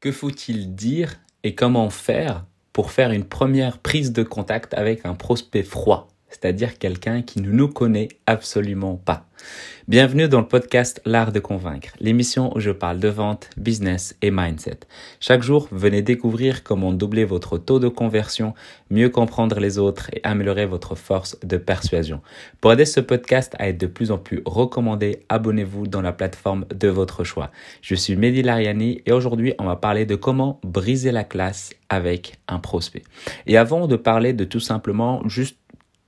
Que faut-il dire et comment faire pour faire une première prise de contact avec un prospect froid? C'est-à-dire quelqu'un qui ne nous connaît absolument pas. Bienvenue dans le podcast L'art de convaincre, l'émission où je parle de vente, business et mindset. Chaque jour, venez découvrir comment doubler votre taux de conversion, mieux comprendre les autres et améliorer votre force de persuasion. Pour aider ce podcast à être de plus en plus recommandé, abonnez-vous dans la plateforme de votre choix. Je suis Mehdi Lariani et aujourd'hui, on va parler de comment briser la classe avec un prospect. Et avant de parler de tout simplement juste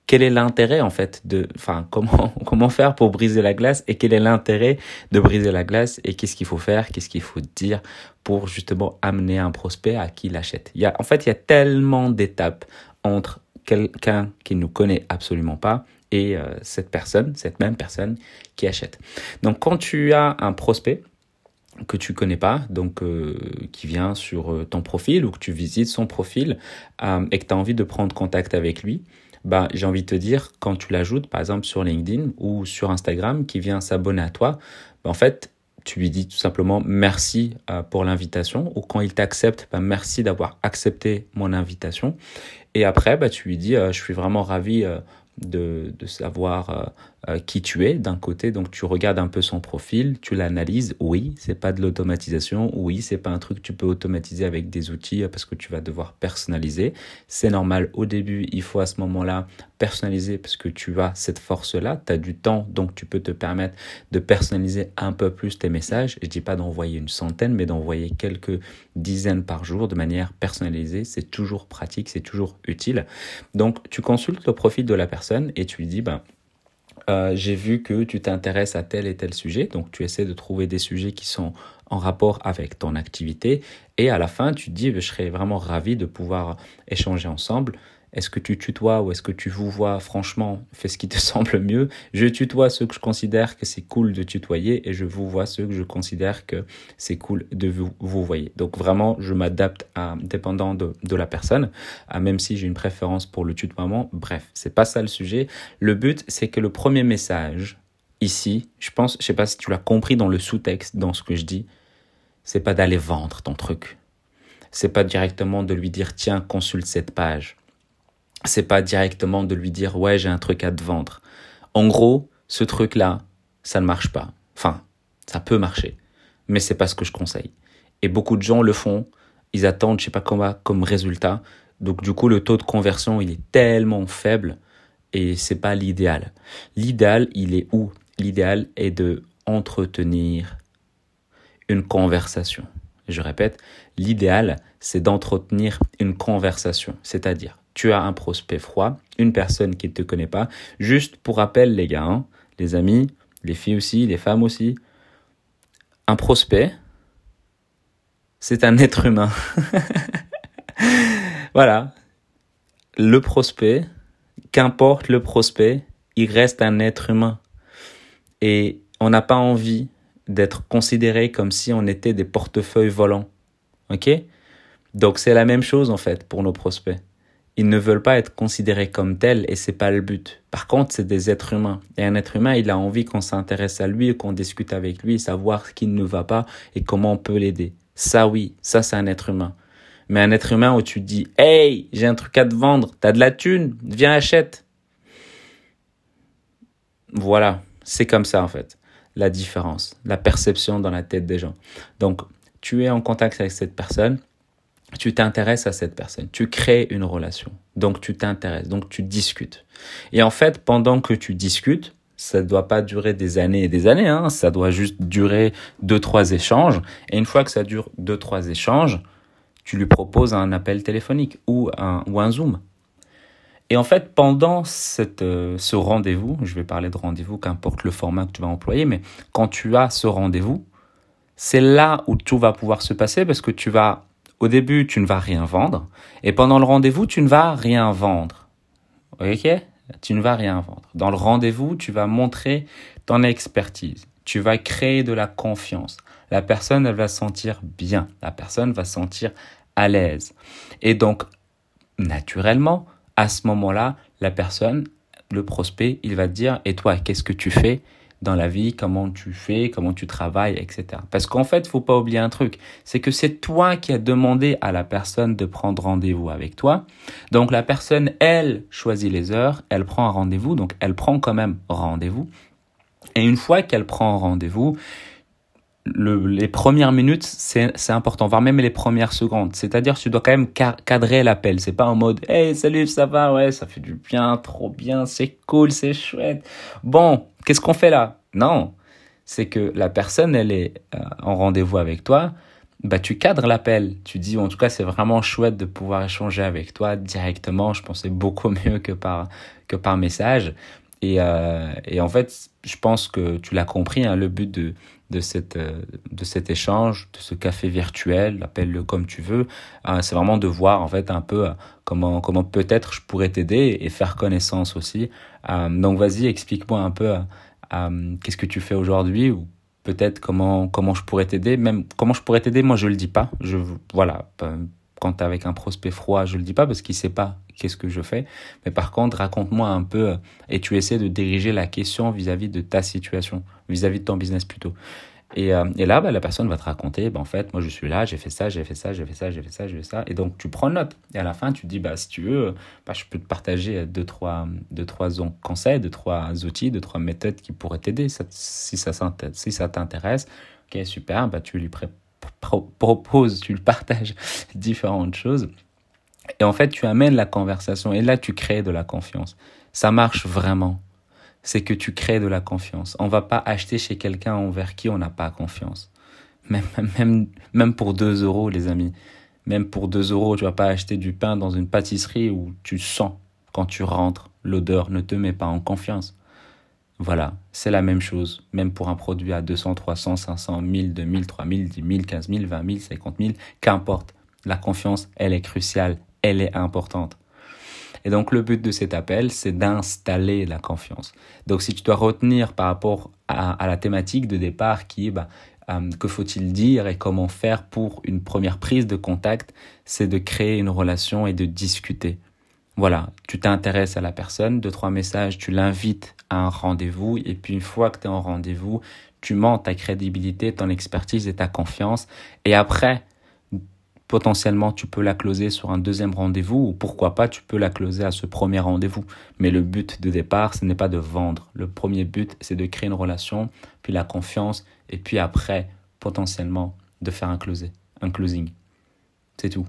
quel est l'intérêt en fait de, enfin comment comment faire pour briser la glace et quel est l'intérêt de briser la glace et qu'est-ce qu'il faut faire, qu'est-ce qu'il faut dire pour justement amener un prospect à qui l'achète. Il y a en fait il y a tellement d'étapes entre quelqu'un qui ne nous connaît absolument pas et euh, cette personne, cette même personne qui achète. Donc quand tu as un prospect que tu connais pas, donc euh, qui vient sur euh, ton profil ou que tu visites son profil et que tu as envie de prendre contact avec lui, bah, j'ai envie de te dire, quand tu l'ajoutes, par exemple, sur LinkedIn ou sur Instagram, qui vient s'abonner à toi, bah, en fait, tu lui dis tout simplement merci euh, pour l'invitation ou quand il t'accepte, bah, merci d'avoir accepté mon invitation. Et après, bah, tu lui dis, euh, je suis vraiment ravi euh, de, de savoir euh, qui tu es d'un côté. Donc tu regardes un peu son profil, tu l'analyses. Oui, c'est pas de l'automatisation. Oui, c'est pas un truc que tu peux automatiser avec des outils euh, parce que tu vas devoir personnaliser. C'est normal. Au début, il faut à ce moment-là personnaliser parce que tu as cette force-là. Tu as du temps, donc tu peux te permettre de personnaliser un peu plus tes messages. Je dis pas d'envoyer une centaine, mais d'envoyer quelques dizaines par jour de manière personnalisée. C'est toujours pratique, c'est toujours utile. Donc tu consultes le profil de la personne et tu lui dis, ben, euh, j'ai vu que tu t'intéresses à tel et tel sujet, donc tu essaies de trouver des sujets qui sont en rapport avec ton activité, et à la fin, tu dis, je serais vraiment ravi de pouvoir échanger ensemble. Est-ce que tu tutoies ou est-ce que tu vous vois? Franchement, fais ce qui te semble mieux. Je tutoie ceux que je considère que c'est cool de tutoyer et je vous vois ceux que je considère que c'est cool de vous, vous voyez. Donc vraiment, je m'adapte à dépendant de, de la personne, même si j'ai une préférence pour le tutoiement. Bref, c'est pas ça le sujet. Le but, c'est que le premier message ici, je pense, je sais pas si tu l'as compris dans le sous-texte, dans ce que je dis, c'est pas d'aller vendre ton truc. C'est pas directement de lui dire tiens, consulte cette page c'est pas directement de lui dire ouais j'ai un truc à te vendre. En gros, ce truc là, ça ne marche pas. Enfin, ça peut marcher, mais c'est pas ce que je conseille. Et beaucoup de gens le font, ils attendent je sais pas comment comme résultat. Donc du coup le taux de conversion il est tellement faible et c'est pas l'idéal. L'idéal il est où? L'idéal est de entretenir une conversation. Je répète, l'idéal c'est d'entretenir une conversation, c'est-à-dire tu as un prospect froid, une personne qui ne te connaît pas. Juste pour rappel, les gars, hein, les amis, les filles aussi, les femmes aussi, un prospect, c'est un être humain. voilà. Le prospect, qu'importe le prospect, il reste un être humain. Et on n'a pas envie d'être considéré comme si on était des portefeuilles volants. OK? Donc c'est la même chose en fait pour nos prospects ils ne veulent pas être considérés comme tels et c'est pas le but. Par contre, c'est des êtres humains. Et un être humain, il a envie qu'on s'intéresse à lui, qu'on discute avec lui, savoir ce qui ne va pas et comment on peut l'aider. Ça oui, ça c'est un être humain. Mais un être humain où tu dis, hey, j'ai un truc à te vendre, t'as de la thune, viens achète. Voilà, c'est comme ça en fait, la différence, la perception dans la tête des gens. Donc, tu es en contact avec cette personne, tu t'intéresses à cette personne, tu crées une relation, donc tu t'intéresses, donc tu discutes. Et en fait, pendant que tu discutes, ça ne doit pas durer des années et des années, hein, ça doit juste durer deux, trois échanges. Et une fois que ça dure deux, trois échanges, tu lui proposes un appel téléphonique ou un, ou un Zoom. Et en fait, pendant cette, euh, ce rendez-vous, je vais parler de rendez-vous, qu'importe le format que tu vas employer, mais quand tu as ce rendez-vous, c'est là où tout va pouvoir se passer parce que tu vas au début, tu ne vas rien vendre. Et pendant le rendez-vous, tu ne vas rien vendre. Ok? Tu ne vas rien vendre. Dans le rendez-vous, tu vas montrer ton expertise. Tu vas créer de la confiance. La personne, elle va se sentir bien. La personne va se sentir à l'aise. Et donc, naturellement, à ce moment-là, la personne, le prospect, il va te dire, et toi, qu'est-ce que tu fais? Dans la vie, comment tu fais, comment tu travailles, etc. Parce qu'en fait, faut pas oublier un truc, c'est que c'est toi qui as demandé à la personne de prendre rendez-vous avec toi. Donc la personne, elle, choisit les heures, elle prend un rendez-vous, donc elle prend quand même rendez-vous. Et une fois qu'elle prend rendez-vous, les premières minutes, c'est important, voire même les premières secondes. C'est-à-dire, tu dois quand même cadrer l'appel. C'est pas en mode, hey, salut, ça va, ouais, ça fait du bien, trop bien, c'est cool, c'est chouette. Bon, qu'est-ce qu'on fait là? Non, c'est que la personne, elle est euh, en rendez-vous avec toi. Bah, tu cadres l'appel. Tu dis, en tout cas, c'est vraiment chouette de pouvoir échanger avec toi directement. Je pensais beaucoup mieux que par que par message. Et, euh, et en fait, je pense que tu l'as compris, hein, le but de, de, cette, euh, de cet échange, de ce café virtuel, appelle-le comme tu veux, euh, c'est vraiment de voir en fait un peu euh, comment, comment peut-être je pourrais t'aider et faire connaissance aussi. Euh, donc vas-y, explique-moi un peu qu'est-ce que tu fais aujourd'hui ou peut-être comment, comment je pourrais t'aider. Même comment je pourrais t'aider, moi je le dis pas. Je, voilà, quand avec un prospect froid, je le dis pas parce qu'il sait pas qu'est-ce que je fais. Mais par contre, raconte-moi un peu et tu essaies de diriger la question vis-à-vis de ta situation, vis-à-vis de ton business plutôt. Et, euh, et là, bah, la personne va te raconter, bah, en fait, moi je suis là, j'ai fait ça, j'ai fait ça, j'ai fait ça, j'ai fait ça, j'ai fait ça. Et donc tu prends note. Et à la fin, tu dis, bah, si tu veux, bah, je peux te partager deux, trois, deux, trois conseils, deux, trois outils, deux, trois méthodes qui pourraient t'aider si ça, t'intéresse. Ok, super, bah, tu lui proposes, tu partages différentes choses. Et en fait, tu amènes la conversation et là, tu crées de la confiance. Ça marche vraiment. C'est que tu crées de la confiance. On va pas acheter chez quelqu'un envers qui on n'a pas confiance. Même, même, même pour 2 euros, les amis. Même pour 2 euros, tu vas pas acheter du pain dans une pâtisserie où tu sens, quand tu rentres, l'odeur ne te met pas en confiance. Voilà, c'est la même chose, même pour un produit à 200, 300, 500, 1000, 2000, 3000, 10 000, 15 000, 20 000, 50 000, qu'importe. La confiance, elle est cruciale, elle est importante. Et donc le but de cet appel, c'est d'installer la confiance. Donc si tu dois retenir par rapport à, la thématique de départ qui est bah, euh, que faut-il dire et comment faire pour une première prise de contact, c'est de créer une relation et de discuter. Voilà, tu t'intéresses à la personne, deux, trois messages, tu l'invites à un rendez-vous et puis une fois que tu es en rendez-vous, tu montes ta crédibilité, ton expertise et ta confiance. Et après, potentiellement tu peux la closer sur un deuxième rendez-vous ou pourquoi pas tu peux la closer à ce premier rendez-vous. Mais le but de départ, ce n'est pas de vendre. Le premier but, c'est de créer une relation, puis la confiance et puis après, potentiellement, de faire un. Un closing. C'est tout.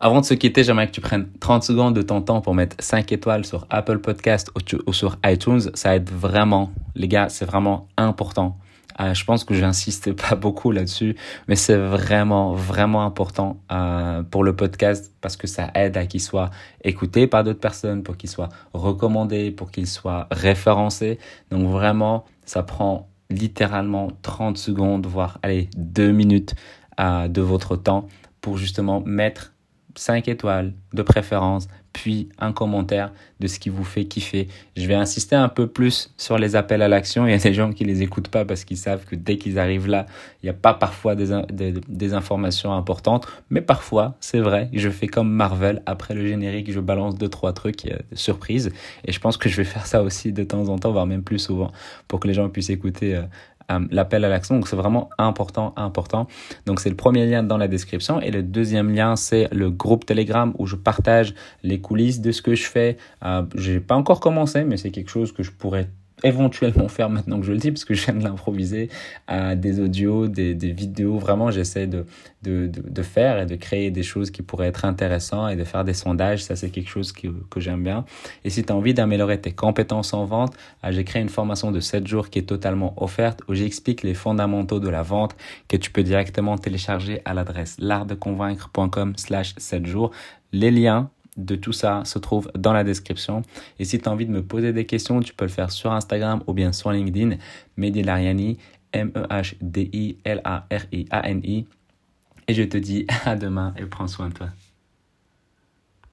Avant de se quitter, j'aimerais que tu prennes 30 secondes de ton temps pour mettre 5 étoiles sur Apple Podcast ou sur iTunes. Ça aide vraiment. Les gars, c'est vraiment important. Euh, je pense que j'insiste pas beaucoup là-dessus, mais c'est vraiment, vraiment important euh, pour le podcast parce que ça aide à qu'il soit écouté par d'autres personnes, pour qu'il soit recommandé, pour qu'il soit référencé. Donc vraiment, ça prend littéralement 30 secondes, voire allez, 2 minutes euh, de votre temps pour justement mettre 5 étoiles de préférence, puis un commentaire de ce qui vous fait kiffer. Je vais insister un peu plus sur les appels à l'action. Il y a des gens qui les écoutent pas parce qu'ils savent que dès qu'ils arrivent là, il n'y a pas parfois des, des, informations importantes. Mais parfois, c'est vrai, je fais comme Marvel. Après le générique, je balance deux, trois trucs euh, surprises. Et je pense que je vais faire ça aussi de temps en temps, voire même plus souvent, pour que les gens puissent écouter euh, l'appel à l'action. Donc c'est vraiment important, important. Donc c'est le premier lien dans la description. Et le deuxième lien, c'est le groupe Telegram où je partage les coulisses de ce que je fais. Euh, j'ai pas encore commencé, mais c'est quelque chose que je pourrais éventuellement faire maintenant que je le dis, parce que je viens de l'improviser, à des audios, des, des vidéos. Vraiment, j'essaie de, de, de, faire et de créer des choses qui pourraient être intéressantes et de faire des sondages. Ça, c'est quelque chose que, que j'aime bien. Et si tu as envie d'améliorer tes compétences en vente, euh, j'ai créé une formation de 7 jours qui est totalement offerte où j'explique les fondamentaux de la vente que tu peux directement télécharger à l'adresse l'artdeconvaincre.com slash 7 jours. Les liens de tout ça se trouve dans la description. Et si tu as envie de me poser des questions, tu peux le faire sur Instagram ou bien sur LinkedIn. Mehdi Lariani, M-E-H-D-I-L-A-R-I-A-N-I. Et je te dis à demain et prends soin de toi.